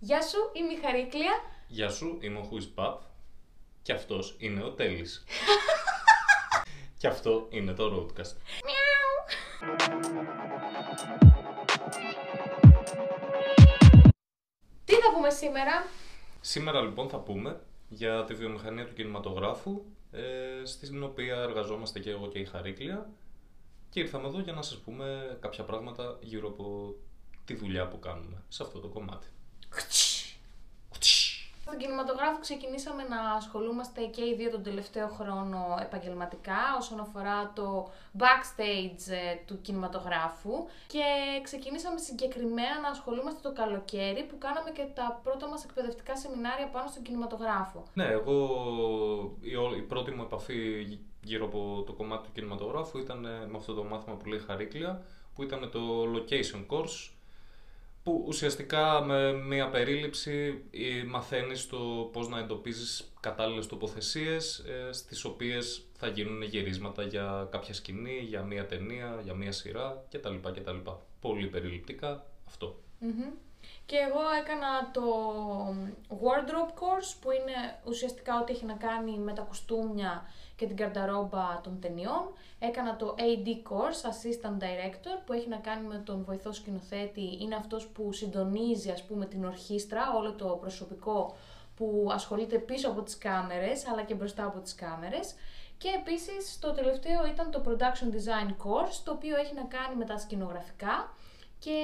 Γεια σου, είμαι η Χαρίκλια. Γεια σου, είμαι ο Χουις Παπ και αυτός είναι ο Τέλης. και αυτό είναι το Roadcast. Τι θα πούμε σήμερα; Σήμερα λοιπόν θα πούμε για τη βιομηχανία του κινηματογράφου ε, στην οποία εργαζόμαστε και εγώ και η Χαρίκλια και ήρθαμε εδώ για να σας πούμε κάποια πράγματα γύρω από τη δουλειά που κάνουμε σε αυτό το κομμάτι. Στον κινηματογράφο ξεκινήσαμε να ασχολούμαστε και οι δύο τον τελευταίο χρόνο επαγγελματικά όσον αφορά το backstage ε, του κινηματογράφου και ξεκινήσαμε συγκεκριμένα να ασχολούμαστε το καλοκαίρι που κάναμε και τα πρώτα μας εκπαιδευτικά σεμινάρια πάνω στον κινηματογράφο. Ναι, εγώ η, ό- η πρώτη μου επαφή γύρω από το κομμάτι του κινηματογράφου ήταν ε, με αυτό το μάθημα που λέει Χαρίκλια που ήταν το Location Course που ουσιαστικά με μια περίληψη ε, μαθαίνεις το πώς να εντοπίζεις κατάλληλες τοποθεσίες ε, στις οποίες θα γίνουν γυρίσματα για κάποια σκηνή, για μια ταινία, για μια σειρά κτλ. κτλ. Πολύ περιληπτικά αυτό. Μμμ. Και εγώ έκανα το wardrobe course που είναι ουσιαστικά ό,τι έχει να κάνει με τα κουστούμια και την καρταρόμπα των ταινιών. Έκανα το AD course, Assistant Director, που έχει να κάνει με τον βοηθό σκηνοθέτη. Είναι αυτός που συντονίζει ας πούμε την ορχήστρα, όλο το προσωπικό που ασχολείται πίσω από τις κάμερες αλλά και μπροστά από τις κάμερες. Και επίσης το τελευταίο ήταν το Production Design Course, το οποίο έχει να κάνει με τα σκηνογραφικά και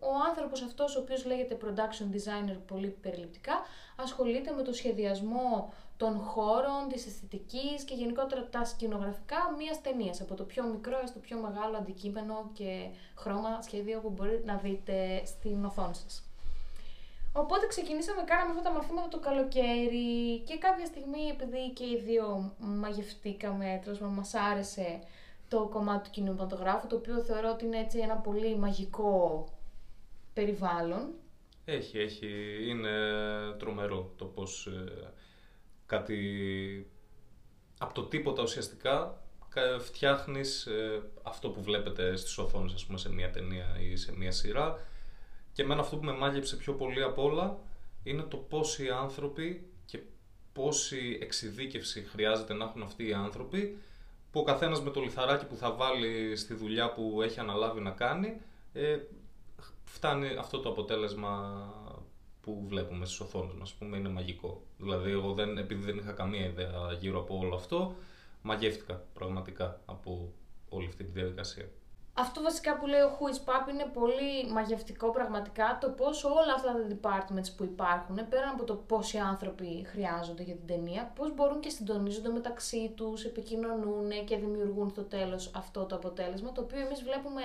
ο άνθρωπος αυτός, ο οποίος λέγεται Production Designer πολύ περιληπτικά, ασχολείται με το σχεδιασμό των χώρων, της αισθητικής και γενικότερα τα σκηνογραφικά μιας ταινίας, από το πιο μικρό έως το πιο μεγάλο αντικείμενο και χρώμα σχέδιο που μπορείτε να δείτε στην οθόνη σας. Οπότε ξεκινήσαμε, κάναμε αυτά τα μαθήματα το καλοκαίρι και κάποια στιγμή επειδή και οι δύο μαγευτήκαμε, τέλος πάντων μας άρεσε το κομμάτι του κινηματογράφου, το οποίο θεωρώ ότι είναι έτσι ένα πολύ μαγικό περιβάλλον. Έχει, έχει. Είναι τρομερό το πώς ε, κάτι από το τίποτα ουσιαστικά κα- φτιάχνεις ε, αυτό που βλέπετε στις οθόνες, ας πούμε, σε μια ταινία ή σε μια σειρά. Και εμένα αυτό που με μάγεψε πιο πολύ απ' όλα είναι το πόσοι άνθρωποι και πόση εξειδίκευση χρειάζεται να έχουν αυτοί οι άνθρωποι που ο καθένας με το λιθαράκι που θα βάλει στη δουλειά που έχει αναλάβει να κάνει ε, φτάνει αυτό το αποτέλεσμα που βλέπουμε στις οθόνες μας, ας πούμε, είναι μαγικό. Δηλαδή, εγώ δεν, επειδή δεν είχα καμία ιδέα γύρω από όλο αυτό, μαγεύτηκα πραγματικά από όλη αυτή τη διαδικασία. Αυτό βασικά που λέει ο Who is Pap είναι πολύ μαγευτικό πραγματικά το πώς όλα αυτά τα departments που υπάρχουν, πέραν από το πόσοι άνθρωποι χρειάζονται για την ταινία, πώς μπορούν και συντονίζονται μεταξύ τους, επικοινωνούν και δημιουργούν στο τέλος αυτό το αποτέλεσμα, το οποίο εμείς βλέπουμε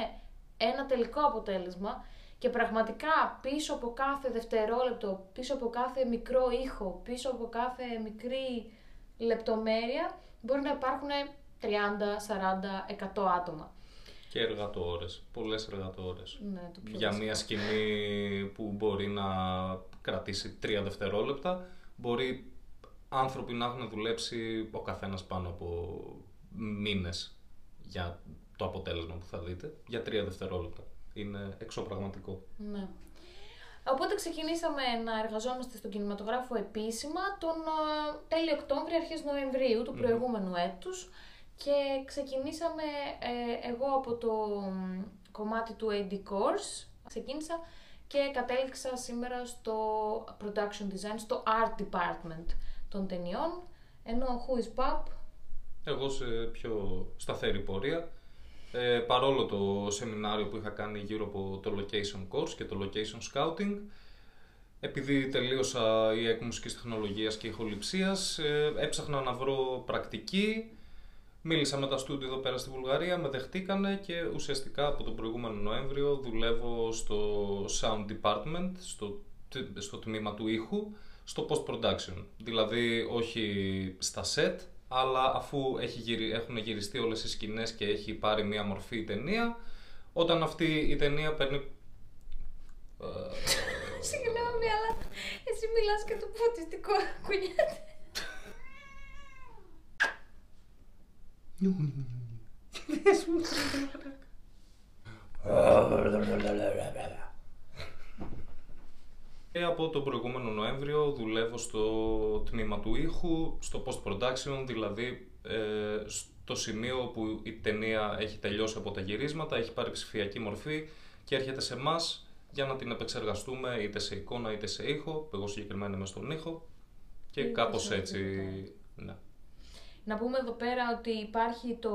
ένα τελικό αποτέλεσμα και πραγματικά πίσω από κάθε δευτερόλεπτο, πίσω από κάθε μικρό ήχο, πίσω από κάθε μικρή λεπτομέρεια μπορεί να υπάρχουν 30, 40, 100 άτομα. Και εργατόρες, πολλές εργατόρες. Ναι, το πιο Για βασικό. μια σκηνή που μπορεί να κρατήσει τρία δευτερόλεπτα, μπορεί άνθρωποι να έχουν δουλέψει ο καθένας πάνω από μήνες για το αποτέλεσμα που θα δείτε, για τρία δευτερόλεπτα. Είναι εξωπραγματικό. Ναι. Οπότε ξεκινήσαμε να εργαζόμαστε στον κινηματογράφο επίσημα τον ε, τέλειο Οκτώβριο, αρχές Νοεμβρίου του Μμμ. προηγούμενου έτους και ξεκινήσαμε ε, εγώ από το μ, κομμάτι του AD Course, ξεκίνησα και κατέληξα σήμερα στο Production Design, στο Art Department των ταινιών, ενώ ο Who is Pop Εγώ σε πιο σταθερή πορεία. Ε, παρόλο το σεμινάριο που είχα κάνει γύρω από το Location Course και το Location Scouting, επειδή τελείωσα η ΕΚ Μουσικής Τεχνολογίας και Ηχοληψίας, ε, έψαχνα να βρω πρακτική. Μίλησα με τα στούντιο εδώ πέρα στη Βουλγαρία, με δεχτήκανε και ουσιαστικά από τον προηγούμενο Νοέμβριο δουλεύω στο Sound Department, στο, τ- στο τμήμα του ήχου, στο post-production. Δηλαδή όχι στα set, αλλά αφού έχει γυρι... έχουν γυριστεί όλες οι σκηνές και έχει πάρει μία μορφή η ταινία, όταν αυτή η ταινία παίρνει... Ε, Συγγνώμη, αλλά εσύ μιλάς και το φωτιστικό κουνιέται. Και από τον προηγούμενο Νοέμβριο δουλεύω στο τμήμα του ήχου, στο post-production, δηλαδή ε, στο σημείο που η ταινία έχει τελειώσει από τα γυρίσματα, έχει πάρει ψηφιακή μορφή και έρχεται σε εμάς για να την επεξεργαστούμε είτε σε εικόνα είτε σε ήχο, εγώ συγκεκριμένα είμαι στον ήχο και Είτε κάπως σε έτσι, οτιδήποτε. ναι. Να πούμε εδώ πέρα ότι υπάρχει το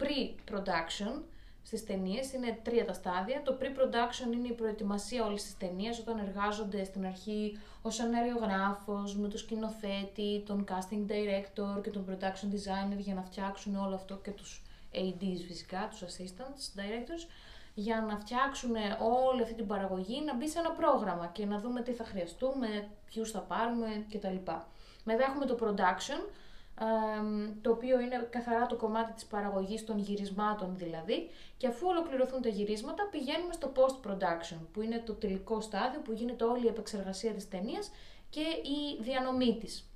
pre-production στις ταινίες. Είναι τρία τα στάδια. Το pre-production είναι η προετοιμασία όλης της ταινίας όταν εργάζονται στην αρχή ο σεναριογράφος με τον σκηνοθέτη, τον casting director και τον production designer για να φτιάξουν όλο αυτό και τους ADs φυσικά, τους assistants directors για να φτιάξουν όλη αυτή την παραγωγή να μπει σε ένα πρόγραμμα και να δούμε τι θα χρειαστούμε, ποιους θα πάρουμε κτλ. Μετά έχουμε το production, εμ, το οποίο είναι καθαρά το κομμάτι της παραγωγής των γυρισμάτων δηλαδή και αφού ολοκληρωθούν τα γυρίσματα πηγαίνουμε στο post-production που είναι το τελικό στάδιο που γίνεται όλη η επεξεργασία της ταινίας και η διανομή της.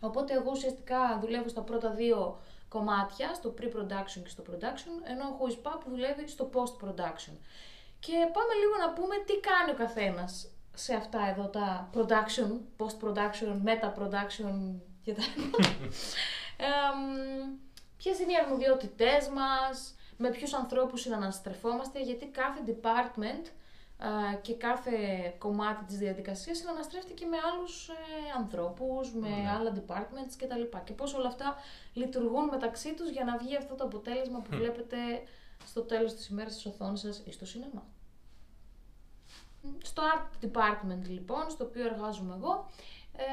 Οπότε εγώ ουσιαστικά δουλεύω στα πρώτα δύο κομμάτια, στο pre-production και στο production, ενώ ο Χουισπά που δουλεύει στο post-production. Και πάμε λίγο να πούμε τι κάνει ο καθένας σε αυτά εδώ τα production, post-production, meta-production και τα Εμ, Ποιες είναι οι αρμοδιότητές μας, με ποιους ανθρώπους συναναστρεφόμαστε, γιατί κάθε department α, και κάθε κομμάτι της διαδικασίας συναναστρέφεται και με άλλους ε, ανθρώπους, με Ναι. άλλα departments κτλ. Και πώς όλα αυτά λειτουργούν μεταξύ τους για να βγει αυτό το αποτέλεσμα που βλέπετε στο τέλος της ημέρας της οθόνης σας ή στο σινεμά. Στο art department λοιπόν, στο οποίο εργάζομαι εγώ, ε,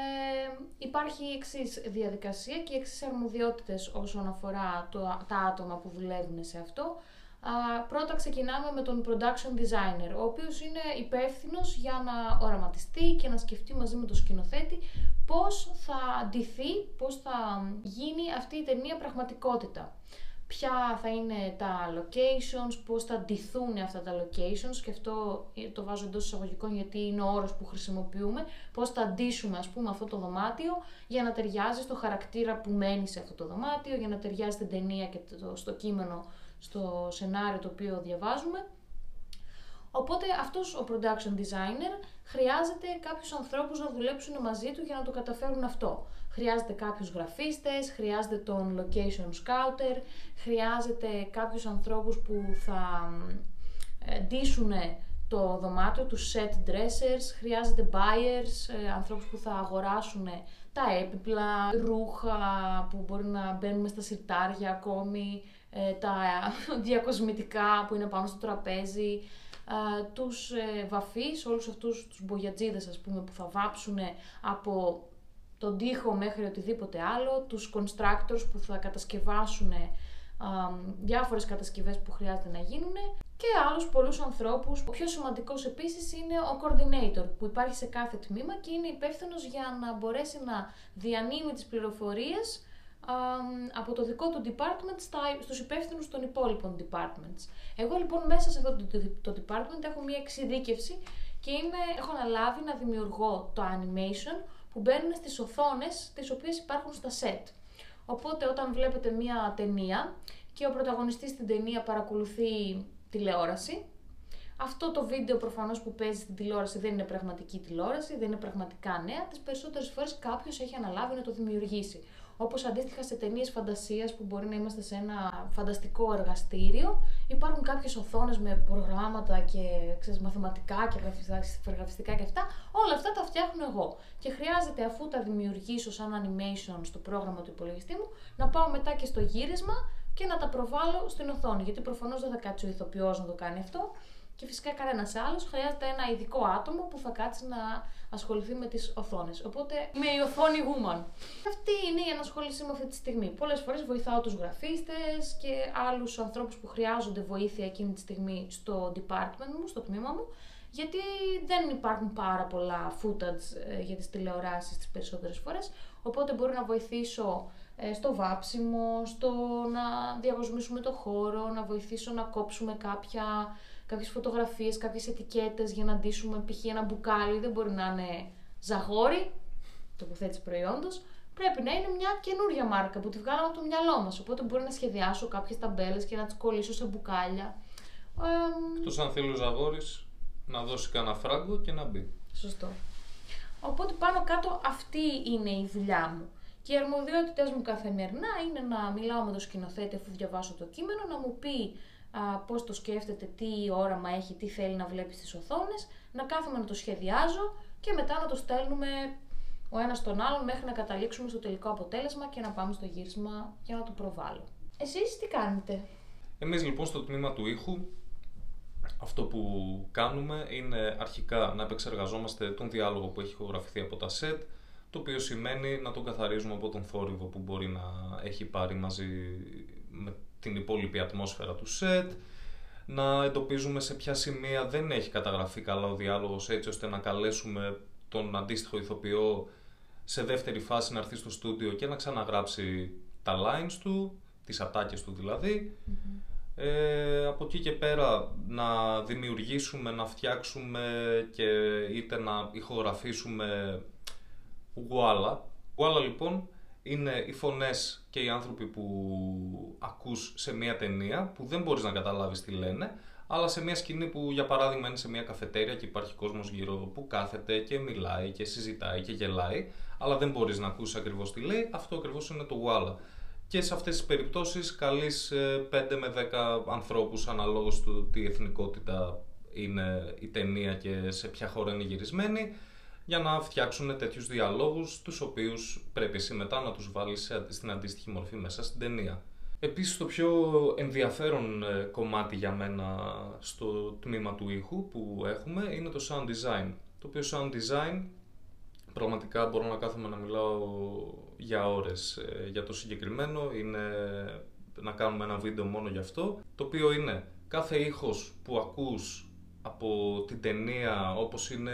υπάρχει η εξής διαδικασία και οι εξής αρμοδιότητες όσον αφορά το, τα άτομα που δουλεύουν σε αυτό. Α, πρώτα ξεκινάμε με τον production designer, ο οποίος είναι υπεύθυνος για να οραματιστεί και να σκεφτεί μαζί με τον σκηνοθέτη πώς θα ντυθεί, πώς θα γίνει αυτή η ταινία πραγματικότητα. Ποια θα είναι τα locations, πώς θα ντυθούν αυτά τα locations και αυτό το βάζω εντός εισαγωγικών γιατί είναι ο όρος που χρησιμοποιούμε, πώς θα ντύσουμε ας πούμε αυτό το δωμάτιο για να ταιριάζει στο χαρακτήρα που μένει σε αυτό το δωμάτιο, για να ταιριάζει στην ταινία και το, στο κείμενο, στο σενάριο το οποίο διαβάζουμε. Οπότε αυτός ο production designer χρειάζεται κάποιους ανθρώπους να δουλέψουν μαζί του για να το καταφέρουν αυτό. Χρειάζεται κάποιους γραφίστες, χρειάζεται τον location scouter, χρειάζεται κάποιους ανθρώπους που θα ε, ντύσουν το δωμάτιο, τους set dressers, χρειάζεται buyers, ε, ανθρώπους που θα αγοράσουν τα έπιπλα, ρούχα που μπορεί να μπαίνουν μες στα σιρτάρια ακόμη, ε, τα διακοσμητικά που είναι πάνω στο τραπέζι, α, τους ε, βαφείς, όλους αυτούς τους μπογιατζίδες ας πούμε που θα βάψουν από τον τοίχο μέχρι οτιδήποτε άλλο, τους constructors που θα κατασκευάσουν α, διάφορες κατασκευές που χρειάζεται να γίνουν και άλλους πολλούς ανθρώπους. Ο πιο σημαντικός επίσης είναι ο coordinator που υπάρχει σε κάθε τμήμα και είναι υπεύθυνος για να μπορέσει να διανύμει τις πληροφορίες α, από το δικό του department στα, στους υπεύθυνους των υπόλοιπων departments. Εγώ λοιπόν μέσα σε αυτό το, το department έχω μια εξειδίκευση και είμαι, έχω αναλάβει να δημιουργώ το animation που μπαίνουν στις οθόνες τις οποίες υπάρχουν στα set. Οπότε όταν βλέπετε μια ταινία και ο πρωταγωνιστής στην ταινία παρακολουθεί τηλεόραση, αυτό το βίντεο προφανώς που παίζει στην τηλεόραση δεν είναι πραγματική τηλεόραση, δεν είναι πραγματικά νέα, τις περισσότερες φορές κάποιος έχει αναλάβει να το δημιουργήσει. Όπως αντίστοιχα σε ταινίες φαντασίας που μπορεί να είμαστε σε ένα φανταστικό εργαστήριο, υπάρχουν κάποιες οθόνες με προγράμματα και ξέρεις, μαθηματικά και γραφιστικά και αυτά. Όλα αυτά τα φτιάχνω εγώ. Και χρειάζεται αφού τα δημιουργήσω σαν animation στο πρόγραμμα του υπολογιστή μου, να πάω μετά και στο γύρισμα και να τα προβάλλω στην οθόνη. Γιατί προφανώς δεν θα κάτσει ο ηθοποιός να το κάνει αυτό. Και φυσικά κανένας άλλος χρειάζεται ένα ειδικό άτομο που θα κάτσει να ασχοληθεί με τις οθόνες. Οπότε είμαι η οθόνη woman. Αυτή είναι η ενασχόλησή μου αυτή τη στιγμή. Πολλές φορές βοηθάω τους γραφίστες και άλλους ανθρώπους που χρειάζονται βοήθεια εκείνη τη στιγμή στο department μου, στο τμήμα μου. Γιατί δεν υπάρχουν πάρα πολλά footage ε, για τις τηλεοράσεις τις περισσότερες φορές, οπότε μπορώ να βοηθήσω ε, στο βάψιμο, στο να διαγωνισμήσουμε το χώρο, να βοηθήσω να κόψουμε κάποια κάποιες φωτογραφίες, κάποιες ετικέτες για να ντύσουμε π.χ. ένα μπουκάλι, δεν μπορεί να είναι ζαγόρι, τοποθέτηση προϊόντος, πρέπει να είναι μια καινούρια μάρκα που τη βγάλαμε από το μυαλό μας, οπότε μπορεί να σχεδιάσω κάποιες ταμπέλες και να τις κολλήσω σε μπουκάλια. Ε, Εκτός αν θέλει ο Ζαγόρης να δώσει κανένα φράγκο και να μπει. Σωστό. Οπότε πάνω κάτω αυτή είναι η δουλειά μου. Και οι αρμοδιότητε μου καθημερινά είναι να μιλάω με τον σκηνοθέτη αφού διαβάσω το κείμενο, να μου πει α, πώς το σκέφτεται, τι όραμα έχει, τι θέλει να βλέπει στις οθόνες, να κάθομαι να το σχεδιάζω και μετά να το στέλνουμε ο ένας τον άλλον μέχρι να καταλήξουμε στο τελικό αποτέλεσμα και να πάμε στο γύρισμα για να το προβάλλω. Εσείς τι κάνετε; Εμείς λοιπόν στο τμήμα του ήχου αυτό που κάνουμε είναι αρχικά να επεξεργαζόμαστε τον διάλογο που έχει ηχογραφηθεί από τα set, το οποίο σημαίνει να τον καθαρίζουμε από τον θόρυβο που μπορεί να έχει πάρει μαζί με την υπόλοιπη ατμόσφαιρα του set, να εντοπίζουμε σε ποια σημεία δεν έχει καταγραφεί καλά ο διάλογος έτσι ώστε να καλέσουμε τον αντίστοιχο ηθοποιό σε δεύτερη φάση να έρθει στο στούντιο και να ξαναγράψει τα lines του, τις ατάκες του δηλαδή. Ε, από εκεί και πέρα να δημιουργήσουμε, να φτιάξουμε και είτε να ηχογραφήσουμε γουάλα. Γουάλα λοιπόν είναι οι φωνές και οι άνθρωποι που ακούς σε μια ταινία που δεν μπορείς να καταλάβεις τι λένε αλλά σε μια σκηνή που για παράδειγμα είναι σε μια καφετέρια και υπάρχει κόσμος γύρω που κάθεται και μιλάει και συζητάει και γελάει αλλά δεν μπορείς να ακούσεις ακριβώς τι λέει, αυτό ακριβώς είναι το γουάλα. Και σε αυτές τις περιπτώσεις καλείς 5 ε, με 10 ανθρώπους αναλόγως του τι εθνικότητα είναι η ταινία και σε ποια χώρα είναι γυρισμένη για να φτιάξουν τέτοιους διαλόγους τους οποίους πρέπει εσύ μετά να τους βάλεις στην αντίστοιχη μορφή μέσα στην ταινία. Επίσης το πιο ενδιαφέρον ε, κομμάτι για μένα στο τμήμα του ήχου που έχουμε είναι το sound design. Το οποίο sound design πραγματικά μπορώ να κάθομαι να μιλάω για ώρες ε, για το συγκεκριμένο. Είναι να κάνουμε ένα βίντεο μόνο γι' αυτό. Το οποίο είναι κάθε ήχος που ακούς από την ταινία, όπως είναι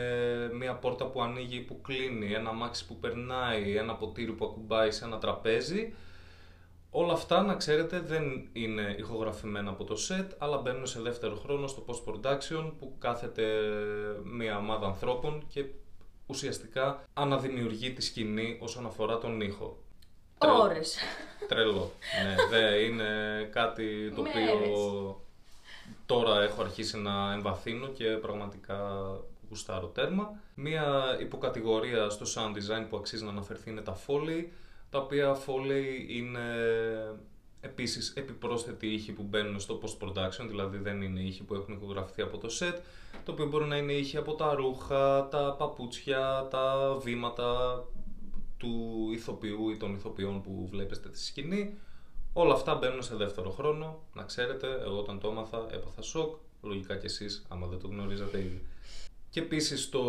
μια πόρτα που ανοίγει που κλείνει, ένα μάξι που περνάει, ένα ποτήρι που ακουμπάει σε ένα τραπέζι, Όλα αυτά, να ξέρετε, δεν είναι ηχογραφημένα από το set, αλλά μπαίνουν σε δεύτερο χρόνο στο post-production που κάθεται μια ομάδα ανθρώπων και ουσιαστικά αναδημιουργεί τη σκηνή όσον αφορά τον ήχο. Ώρες. Τρελό. ναι, δε, είναι κάτι το οποίο τώρα έχω αρχίσει να εμβαθύνω και πραγματικά γουστάρω τέρμα. Μία υποκατηγορία στο sound design που αξίζει να αναφερθεί είναι τα Foley, τα οποία Foley είναι επίσης επιπρόσθετοι ήχοι που μπαίνουν στο post-production, δηλαδή δεν είναι ήχοι που έχουν ηχογραφηθεί από το set, το οποίο μπορεί να είναι ήχοι από τα ρούχα, τα παπούτσια, τα βήματα του ηθοποιού ή των ηθοποιών που βλέπετε στη σκηνή. Όλα αυτά μπαίνουν σε δεύτερο χρόνο, να ξέρετε, εγώ όταν το έμαθα έπαθα σοκ, λογικά κι εσείς άμα δεν το γνωρίζατε ήδη. Και επίσης στο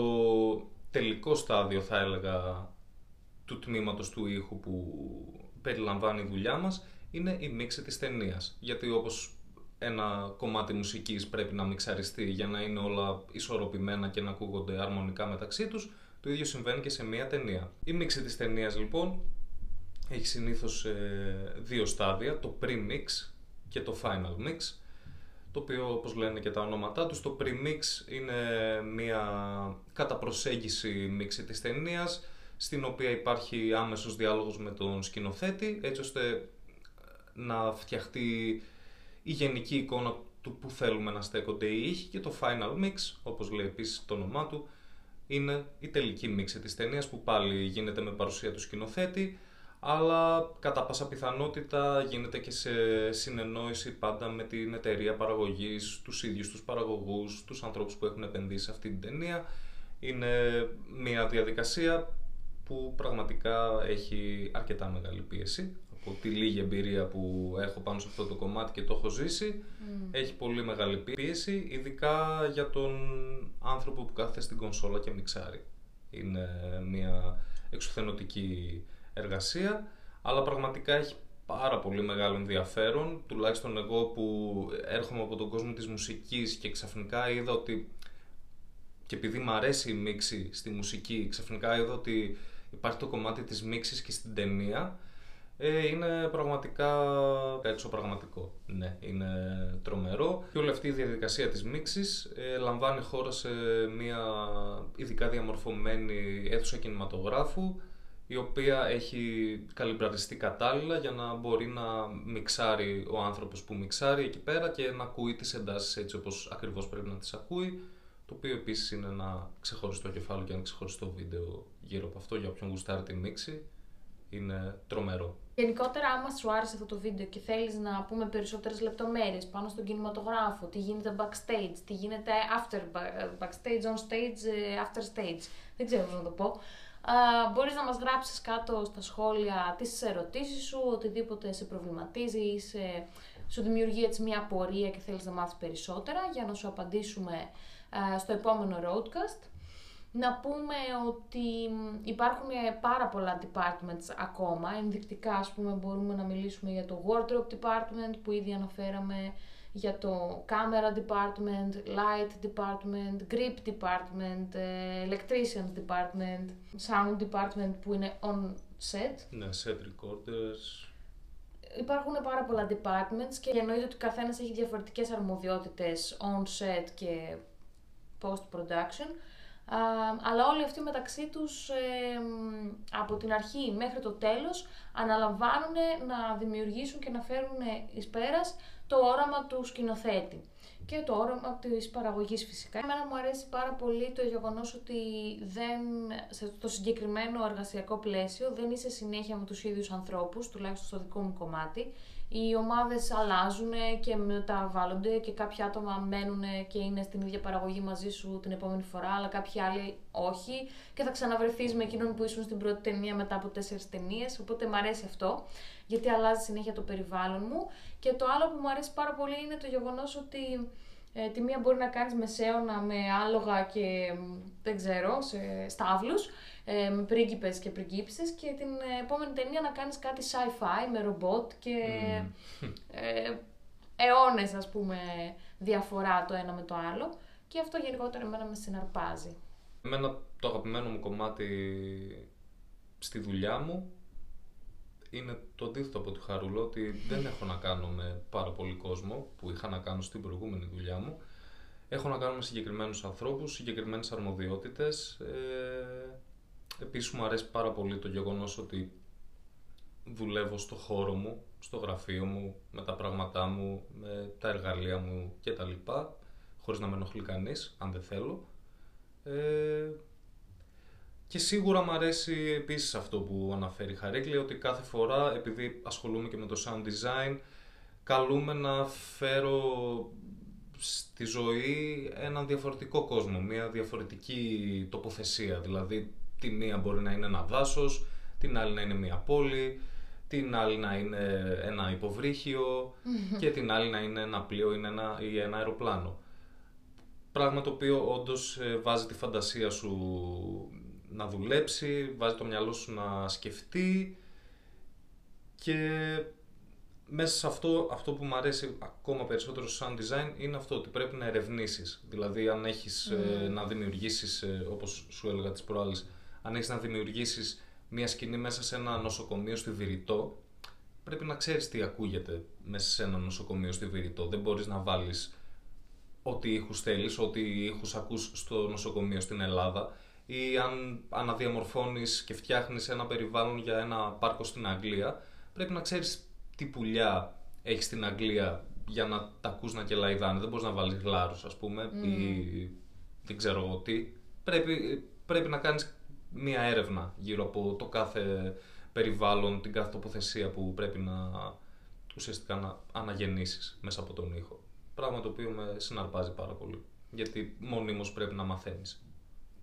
τελικό στάδιο θα έλεγα του τμήματος του ήχου που περιλαμβάνει η δουλειά μας είναι η μίξη της ταινίας. Γιατί όπως ένα κομμάτι μουσικής πρέπει να μιξαριστεί για να είναι όλα ισορροπημένα και να ακούγονται αρμονικά μεταξύ τους, το ίδιο συμβαίνει και σε μια ταινία. Η μίξη της ταινίας λοιπόν έχει συνήθως ε, δύο στάδια, το pre-mix και το final mix, το οποίο όπως λένε και τα ονόματά τους, το pre-mix είναι μια κατά προσέγγιση μίξη της ταινίας, στην οποία υπάρχει άμεσος διάλογος με τον σκηνοθέτη, έτσι ώστε να φτιαχτεί η γενική εικόνα του που θέλουμε να στέκονται οι ήχοι και το final mix, όπως λέει επίσης το όνομά του, είναι η τελική μίξη της ταινίας που πάλι γίνεται με παρουσία του σκηνοθέτη, αλλά κατά πάσα πιθανότητα γίνεται και σε συνεννόηση πάντα με την εταιρεία παραγωγής, τους ίδιους τους παραγωγούς, τους ανθρώπους που έχουν επενδύσει σε αυτή την ταινία. Είναι μια διαδικασία που πραγματικά έχει αρκετά μεγάλη πίεση από τη λίγη εμπειρία που έχω πάνω σε αυτό το κομμάτι και το έχω ζήσει. Έχει πολύ μεγάλη πίεση, ειδικά για τον άνθρωπο που κάθεται στην κονσόλα και μιξάρει. Είναι μια εξουθενωτική εργασία, αλλά πραγματικά έχει πάρα πολύ μεγάλο ενδιαφέρον, τουλάχιστον εγώ που έρχομαι από τον κόσμο της μουσικής και ξαφνικά είδα ότι και επειδή μου αρέσει η μίξη στη μουσική, ξαφνικά είδα ότι υπάρχει το κομμάτι της μίξης και στην ταινία ε, είναι πραγματικά έξω πραγματικό. Ναι, είναι τρομερό. Και όλη αυτή η διαδικασία της μίξης ε, λαμβάνει χώρα σε μια ειδικά διαμορφωμένη αίθουσα κινηματογράφου η οποία έχει καλυμπραριστεί κατάλληλα για να μπορεί να μιξάρει ο άνθρωπος που μιξάρει εκεί πέρα και να ακούει τις εντάσεις έτσι όπως ακριβώς πρέπει να τις ακούει το οποίο επίσης είναι ένα ξεχωριστό κεφάλαιο και ένα ξεχωριστό βίντεο γύρω από αυτό για όποιον γουστάρει τη μίξη είναι τρομερό. Γενικότερα, άμα σου άρεσε αυτό το βίντεο και θέλεις να πούμε περισσότερες λεπτομέρειες πάνω στον κινηματογράφο, τι γίνεται backstage, τι γίνεται after backstage, on stage, ε, after stage, δεν ξέρω πώς να το πω, Uh, μπορείς να μας γράψεις κάτω στα σχόλια τις ερωτήσεις σου, οτιδήποτε σε προβληματίζει, σε, σου δημιουργεί έτσι μια απορία και θέλεις να μάθεις περισσότερα για να σου απαντήσουμε στο επόμενο roadcast. Να πούμε ότι υπάρχουν πάρα πολλά departments ακόμα. Ενδεικτικά, ας πούμε, μπορούμε να μιλήσουμε για το wardrobe department που ήδη αναφέραμε, για το camera department, light department, grip department, ε, electricians department, sound department που είναι on set. Ναι, set recorders. Υπάρχουν πάρα πολλά departments και εννοείται ότι ο καθένας έχει διαφορετικές αρμοδιότητες on set και post production αλλά όλοι αυτοί μεταξύ τους από την αρχή μέχρι το τέλος αναλαμβάνουν να δημιουργήσουν και να φέρουν εις πέρας το όραμα του σκηνοθέτη και το όραμα της παραγωγής φυσικά. Εμένα μου αρέσει πάρα πολύ το γεγονός ότι δεν, σε το συγκεκριμένο εργασιακό πλαίσιο δεν είσαι συνέχεια με τους ίδιους ανθρώπους, τουλάχιστον στο δικό μου κομμάτι οι ομάδες αλλάζουν και μεταβάλλονται και κάποια άτομα μένουν και είναι στην ίδια παραγωγή μαζί σου την επόμενη φορά, αλλά κάποιοι άλλοι όχι και θα ξαναβρεθείς με εκείνον που ήσουν στην πρώτη ταινία μετά από τέσσερις ταινίες. οπότε μου αρέσει αυτό, γιατί αλλάζει συνέχεια το περιβάλλον μου. Και το άλλο που μου αρέσει πάρα πολύ είναι το γεγονός ότι ε, τη μία μπορεί να κάνεις μεσαίωνα με άλογα και δεν ξέρω, σε στάβλους, ε, με πρίγκιπες και πριγκίψεις και την επόμενη ταινία να κάνεις κάτι sci-fi με ρομπότ και mm. ε, αιώνες ας πούμε διαφορά το ένα με το άλλο και αυτό γενικότερα εμένα με συναρπάζει. Εμένα το αγαπημένο μου κομμάτι στη δουλειά μου είναι το αντίθετο από τη Χαρούλα, ότι δεν έχω να κάνω με πάρα πολύ κόσμο που είχα να κάνω στην προηγούμενη δουλειά μου. Έχω να κάνω με συγκεκριμένους ανθρώπους, συγκεκριμένες αρμοδιότητες. Ε, επίσης μου αρέσει πάρα πολύ το γεγονός ότι δουλεύω στο χώρο μου, στο γραφείο μου, με τα πράγματά μου, με τα εργαλεία μου κτλ. Χωρίς να με ενοχλεί κανείς, αν δεν θέλω. Ε, και σίγουρα μου αρέσει επίσης αυτό που αναφέρει η Χαρίκλη, ότι κάθε φορά, επειδή ασχολούμαι και με το sound design, καλούμε να φέρω στη ζωή έναν διαφορετικό κόσμο, μια διαφορετική τοποθεσία. Δηλαδή, τη μία μπορεί να είναι ένα δάσος, την άλλη να είναι μια πόλη, την άλλη να είναι ένα υποβρύχιο και την άλλη να είναι ένα πλοίο ή ένα, ή ένα αεροπλάνο. Πράγμα το οποίο όντως ε, βάζει τη φαντασία σου να δουλέψει, βάζει το μυαλό σου να σκεφτεί και μέσα σε αυτό, αυτό που μου αρέσει ακόμα περισσότερο στο sound design είναι αυτό ότι πρέπει να ερευνήσεις. Δηλαδή αν έχεις ε, να δημιουργήσεις, ε, όπως σου έλεγα τις προάλλες, αν έχεις να δημιουργήσεις μια σκηνή μέσα σε ένα νοσοκομείο στη Βηρητό, πρέπει να ξέρεις τι ακούγεται μέσα σε ένα νοσοκομείο στη Βηρητό. Δεν μπορείς να βάλεις ό,τι ήχους θέλεις, ό,τι ήχους ακούς στο νοσοκομείο στην Ελλάδα ή αν αναδιαμορφώνεις και φτιάχνεις ένα περιβάλλον για ένα πάρκο στην Αγγλία, πρέπει να ξέρεις τι πουλιά έχεις στην Αγγλία για να τα ακούς να κελαϊδάνε. Δεν μπορείς να βάλεις γλάρους, ας πούμε, ή δεν ξέρω εγώ τι. Πρέπει, πρέπει να κάνεις μία έρευνα γύρω από το κάθε περιβάλλον, την κάθε τοποθεσία που πρέπει να ουσιαστικά να αναγεννήσεις μέσα από τον ήχο. Πράγμα το οποίο με συναρπάζει πάρα πολύ. Γιατί μόνιμος πρέπει να μαθαίνεις.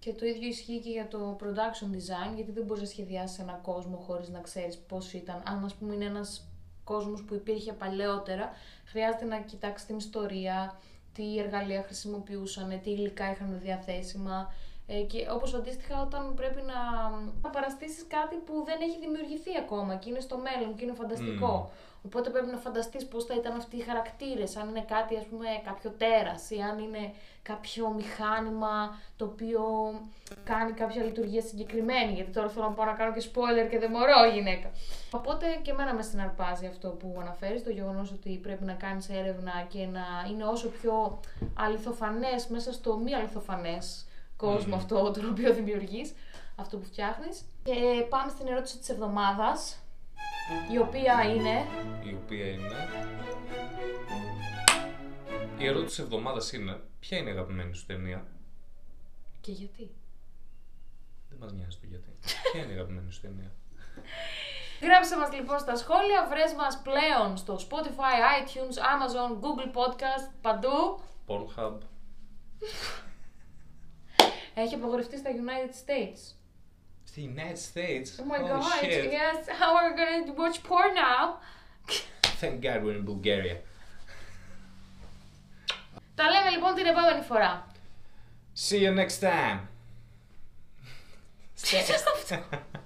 Και το ίδιο ισχύει και για το production design, γιατί δεν μπορείς να σχεδιάσεις ένα κόσμο χωρίς να ξέρεις πώς ήταν. Αν, ας πούμε, είναι ένας κόσμος που υπήρχε παλαιότερα, χρειάζεται να κοιτάξεις την ιστορία, τι εργαλεία χρησιμοποιούσαν, τι υλικά είχαν διαθέσιμα. Ε, και όπως αντίστοιχα όταν πρέπει να, να παραστήσεις κάτι που δεν έχει δημιουργηθεί ακόμα και είναι στο μέλλον και είναι φανταστικό. Οπότε πρέπει να φανταστείς πώς θα ήταν αυτοί οι χαρακτήρες, αν είναι κάτι ας πούμε κάποιο τέρας ή αν είναι κάποιο μηχάνημα το οποίο κάνει κάποια λειτουργία συγκεκριμένη, γιατί τώρα θέλω να πάω να κάνω και spoiler και δεν μωρώ γυναίκα. Οπότε και εμένα με συναρπάζει αυτό που αναφέρεις, το γεγονός ότι πρέπει να κάνεις έρευνα και να είναι όσο πιο αληθοφανές μέσα στο μη αληθοφανές κόσμο αυτό το οποίο δημιουργείς, αυτό που φτιάχνεις. Και πάμε στην ερώτηση της εβδομάδας, η οποία είναι... Η οποία είναι... Η ερώτηση της εβδομάδας είναι ποια είναι η αγαπημένη σου ταινία; Και γιατί; Δεν μας νοιάζει το γιατί. ποια είναι η αγαπημένη σου ταινία; Γράψτε μας λοιπόν στα σχόλια, βρες μας πλέον στο Spotify, iTunes, Amazon, Google Podcast, παντού. Pornhub. Έχει απογορευτεί στα United States. Στη United States. Oh my Holy god, shit. yes, how are we gonna watch porn now? Thank God we're in Bulgaria. Τα λέμε λοιπόν την επόμενη φορά. See you next time. Τι είναι αυτό?